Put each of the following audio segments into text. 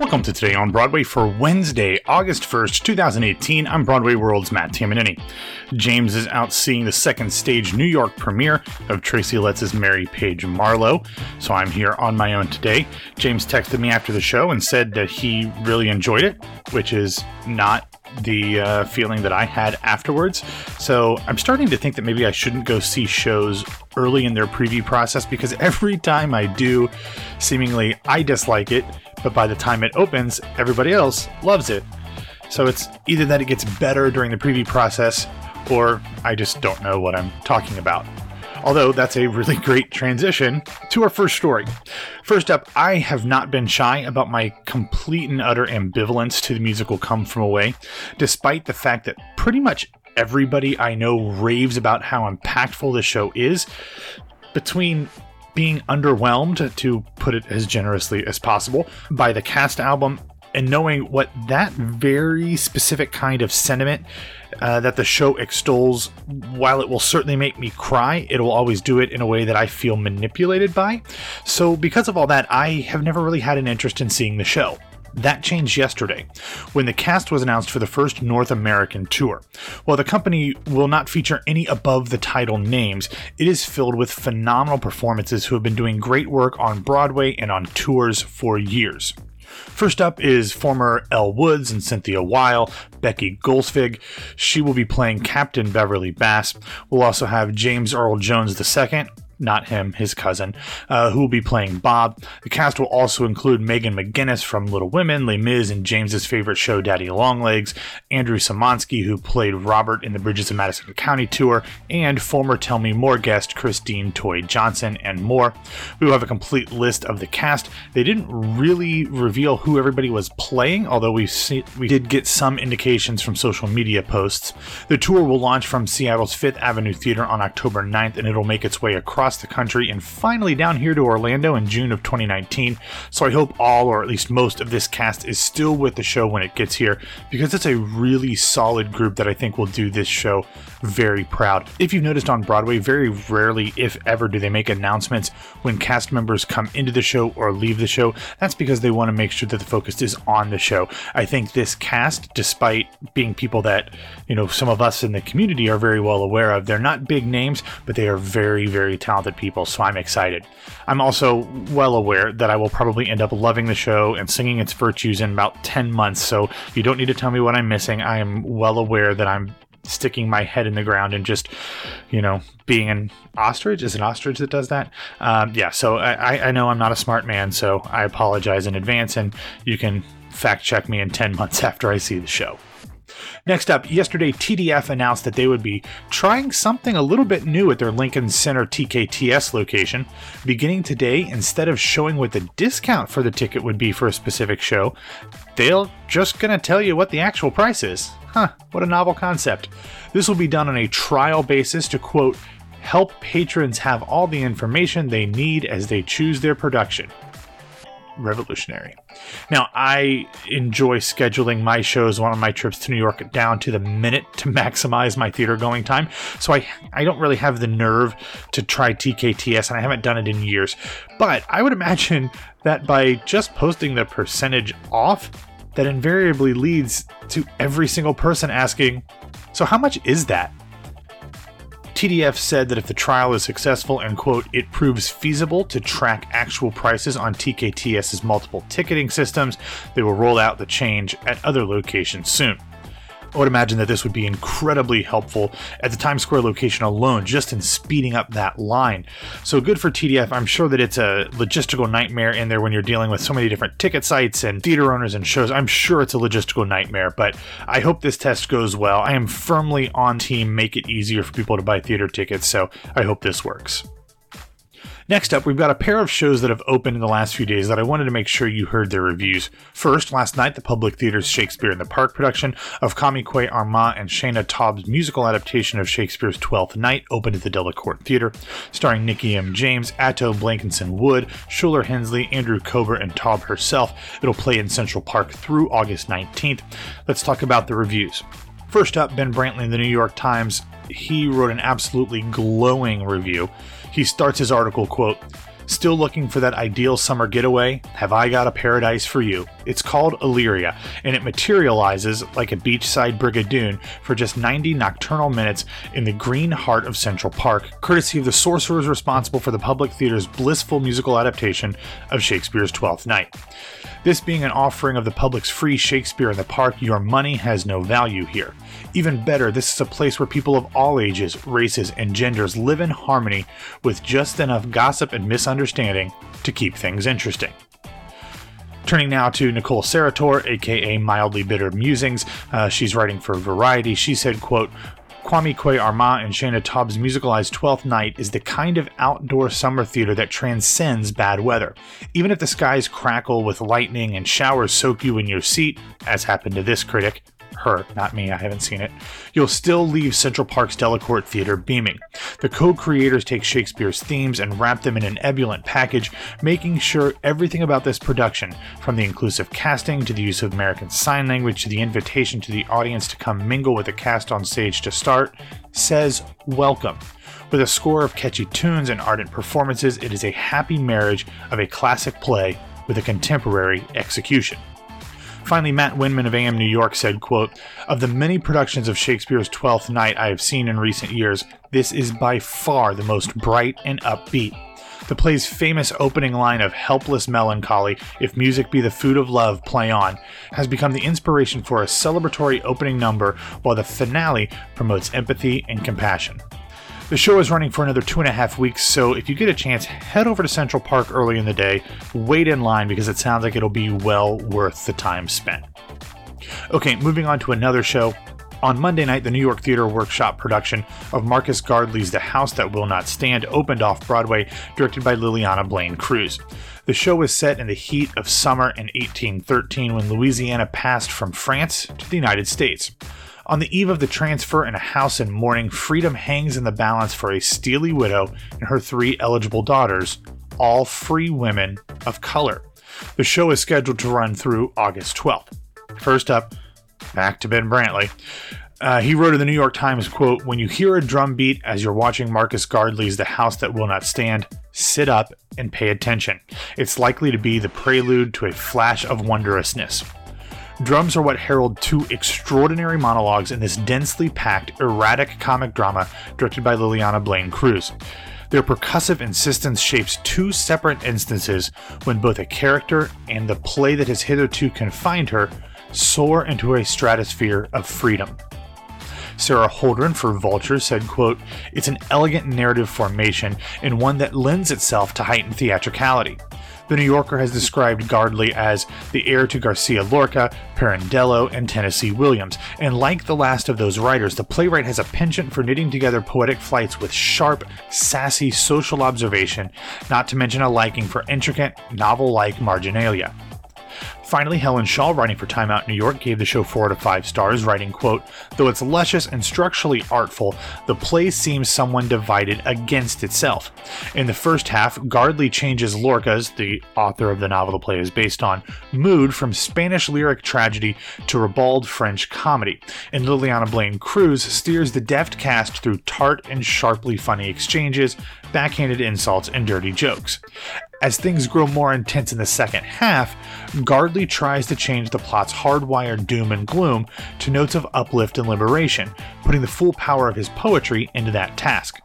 Welcome to Today on Broadway for Wednesday, August 1st, 2018. I'm Broadway World's Matt Tamanini. James is out seeing the second stage New York premiere of Tracy Letts' Mary Page Marlowe, so I'm here on my own today. James texted me after the show and said that he really enjoyed it, which is not the uh, feeling that I had afterwards. So I'm starting to think that maybe I shouldn't go see shows early in their preview process because every time I do, seemingly I dislike it, but by the time it opens, everybody else loves it. So it's either that it gets better during the preview process, or I just don't know what I'm talking about. Although that's a really great transition to our first story. First up, I have not been shy about my complete and utter ambivalence to the musical Come From Away, despite the fact that pretty much everybody I know raves about how impactful the show is. Between being underwhelmed, to put it as generously as possible, by the cast album and knowing what that very specific kind of sentiment uh, that the show extols, while it will certainly make me cry, it will always do it in a way that I feel manipulated by. So, because of all that, I have never really had an interest in seeing the show. That changed yesterday when the cast was announced for the first North American tour. While the company will not feature any above the title names, it is filled with phenomenal performances who have been doing great work on Broadway and on tours for years. First up is former Elle Woods and Cynthia Weil, Becky Gulsvig. She will be playing Captain Beverly Bass. We'll also have James Earl Jones II, not him, his cousin, uh, who will be playing Bob. The cast will also include Megan McGinnis from Little Women, Les Mis, and James's favorite show, Daddy Longlegs, Andrew Samonsky, who played Robert in the Bridges of Madison County tour, and former Tell Me More guest Christine Toy Johnson, and more. We will have a complete list of the cast. They didn't really reveal who everybody was playing, although we we did get some indications from social media posts. The tour will launch from Seattle's Fifth Avenue Theater on October 9th, and it'll make its way across across the country and finally down here to Orlando in June of 2019. So I hope all, or at least most, of this cast is still with the show when it gets here because it's a really solid group that I think will do this show very proud. If you've noticed on Broadway, very rarely, if ever, do they make announcements when cast members come into the show or leave the show. That's because they want to make sure that the focus is on the show. I think this cast, despite being people that, you know, some of us in the community are very well aware of, they're not big names, but they are very, very talented talented people, so I'm excited. I'm also well aware that I will probably end up loving the show and singing its virtues in about 10 months, so you don't need to tell me what I'm missing. I am well aware that I'm sticking my head in the ground and just, you know, being an ostrich. Is an ostrich that does that? Um, yeah, so I, I know I'm not a smart man, so I apologize in advance, and you can fact check me in 10 months after I see the show. Next up, yesterday TDF announced that they would be trying something a little bit new at their Lincoln Center TKTS location. Beginning today, instead of showing what the discount for the ticket would be for a specific show, they'll just gonna tell you what the actual price is. Huh, what a novel concept. This will be done on a trial basis to quote, help patrons have all the information they need as they choose their production revolutionary. Now, I enjoy scheduling my shows on my trips to New York down to the minute to maximize my theater going time. So I, I don't really have the nerve to try TKTS, and I haven't done it in years. But I would imagine that by just posting the percentage off, that invariably leads to every single person asking, So, how much is that? TDF said that if the trial is successful and, quote, it proves feasible to track actual prices on TKTS's multiple ticketing systems, they will roll out the change at other locations soon. I would imagine that this would be incredibly helpful at the Times Square location alone, just in speeding up that line. So good for TDF. I'm sure that it's a logistical nightmare in there when you're dealing with so many different ticket sites and theater owners and shows. I'm sure it's a logistical nightmare, but I hope this test goes well. I am firmly on team make it easier for people to buy theater tickets, so I hope this works. Next up, we've got a pair of shows that have opened in the last few days that I wanted to make sure you heard their reviews. First, last night, the Public Theater's Shakespeare in the Park production of Kwame Armah and Shaina Taub's musical adaptation of Shakespeare's Twelfth Night opened at the Delacorte Theater, starring Nikki M. James, Ato Blankson Wood, Shuler Hensley, Andrew Kober, and Taub herself. It'll play in Central Park through August 19th. Let's talk about the reviews. First up, Ben Brantley in the New York Times. He wrote an absolutely glowing review. He starts his article, quote, Still looking for that ideal summer getaway? Have I got a paradise for you? It's called Illyria, and it materializes like a beachside brigadoon for just 90 nocturnal minutes in the green heart of Central Park, courtesy of the sorcerers responsible for the public theater's blissful musical adaptation of Shakespeare's Twelfth Night. This being an offering of the public's free Shakespeare in the Park, your money has no value here. Even better, this is a place where people of all ages, races, and genders live in harmony with just enough gossip and misunderstanding to keep things interesting. Turning now to Nicole Serratore, aka Mildly Bitter Musings. Uh, she's writing for Variety. She said, quote, Kwame Kwei Armah and Shaina Taub's musicalized Twelfth Night is the kind of outdoor summer theater that transcends bad weather. Even if the skies crackle with lightning and showers soak you in your seat, as happened to this critic, her, not me, I haven't seen it, you'll still leave Central Park's Delacorte Theater beaming. The co creators take Shakespeare's themes and wrap them in an ebullient package, making sure everything about this production, from the inclusive casting to the use of American Sign Language to the invitation to the audience to come mingle with the cast on stage to start, says welcome. With a score of catchy tunes and ardent performances, it is a happy marriage of a classic play with a contemporary execution. Finally, Matt Windman of AM New York said, quote, Of the many productions of Shakespeare's Twelfth Night I have seen in recent years, this is by far the most bright and upbeat. The play's famous opening line of helpless melancholy, if music be the food of love, play on, has become the inspiration for a celebratory opening number, while the finale promotes empathy and compassion. The show is running for another two and a half weeks, so if you get a chance, head over to Central Park early in the day, wait in line because it sounds like it'll be well worth the time spent. Okay, moving on to another show. On Monday night, the New York Theater Workshop production of Marcus Gardley's The House That Will Not Stand opened off Broadway, directed by Lileana Blain Cruz. The show was set in the heat of summer in 1813 when Louisiana passed from France to the United States. On the eve of the transfer in a house in mourning, freedom hangs in the balance for a steely widow and her three eligible daughters, all free women of color. The show is scheduled to run through August 12th. First up, back to Ben Brantley. Uh, he wrote in the New York Times, quote, When you hear a drum beat as you're watching Marcus Gardley's The House That Will Not Stand, sit up and pay attention. It's likely to be the prelude to a flash of wondrousness. Drums are what herald two extraordinary monologues in this densely packed, erratic comic drama directed by Lileana Blain Cruz. Their percussive insistence shapes two separate instances when both a character and the play that has hitherto confined her soar into a stratosphere of freedom. Sara Holdren for Vulture said, quote, It's an elegant narrative formation and one that lends itself to heightened theatricality. The New Yorker has described Gardley as the heir to Garcia Lorca, Pirandello, and Tennessee Williams, and like the last of those writers, the playwright has a penchant for knitting together poetic flights with sharp, sassy social observation, not to mention a liking for intricate, novel like marginalia. Finally, Helen Shaw, writing for Time Out New York, gave the show 4 out of 5 stars, writing, quote, Though it's luscious and structurally artful, the play seems someone divided against itself. In the first half, Gardley changes Lorca's, the author of the novel the play is based on, mood from Spanish lyric tragedy to ribald French comedy, and Lileana Blain Cruz steers the deft cast through tart and sharply funny exchanges, backhanded insults, and dirty jokes. As things grow more intense in the second half, Gardley tries to change the plot's hardwired doom and gloom to notes of uplift and liberation, putting the full power of his poetry into that task.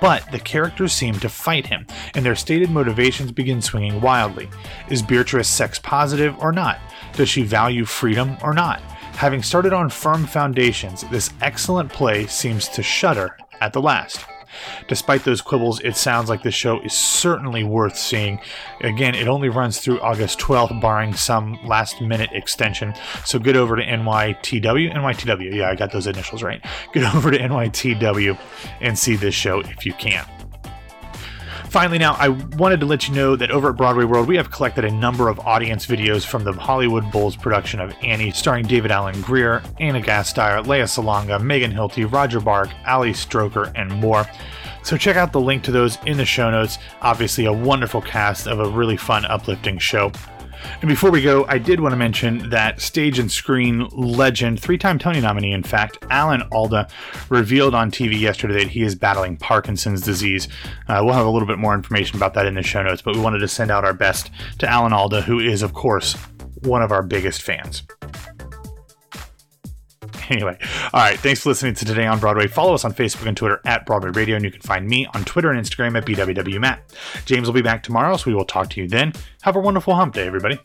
But the characters seem to fight him, and their stated motivations begin swinging wildly. Is Beatrice sex positive or not? Does she value freedom or not? Having started on firm foundations, this excellent play seems to shudder at the last. Despite those quibbles, it sounds like the show is certainly worth seeing. Again, it only runs through August 12th, barring some last minute extension. So get over to NYTW. NYTW, yeah, I got those initials right. Get over to NYTW and see this show if you can. Finally, now, I wanted to let you know that over at Broadway World, we have collected a number of audience videos from the Hollywood Bowls production of Annie, starring David Alan Grier, Anna Gasteyer, Lea Salonga, Megan Hilty, Roger Bart, Ali Stroker, and more. So check out the link to those in the show notes. Obviously, a wonderful cast of a really fun, uplifting show. And before we go, I did want to mention that stage and screen legend, three time Tony nominee, in fact, Alan Alda, revealed on TV yesterday that he is battling Parkinson's disease. Uh, we'll have a little bit more information about that in the show notes, but we wanted to send out our best to Alan Alda, who is, of course, one of our biggest fans. Anyway, all right. Thanks for listening to Today on Broadway. Follow us on Facebook and Twitter at Broadway Radio, and you can find me on Twitter and Instagram at BWWMatt. James will be back tomorrow, so we will talk to you then. Have a wonderful hump day, everybody.